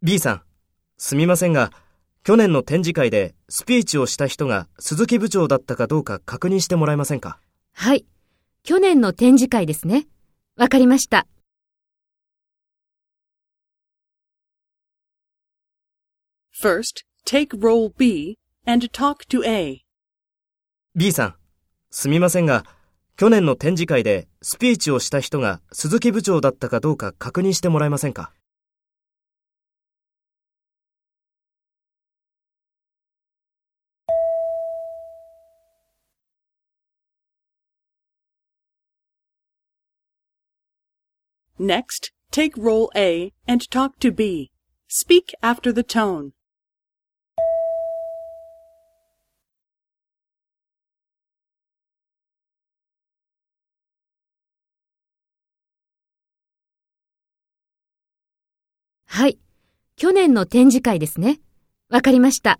B さん、すみませんが、去年の展示会でスピーチをした人が鈴木部長だったかどうか確認してもらえませんか？はい。去年の展示会ですね。わかりました。First, take role B and talk to A. B さん、すみませんが、去年の展示会でスピーチをした人が鈴木部長だったかどうか確認してもらえませんか Next, take role A and talk to B. Speak after the tone. はい。去年の展示会ですね。わかりました。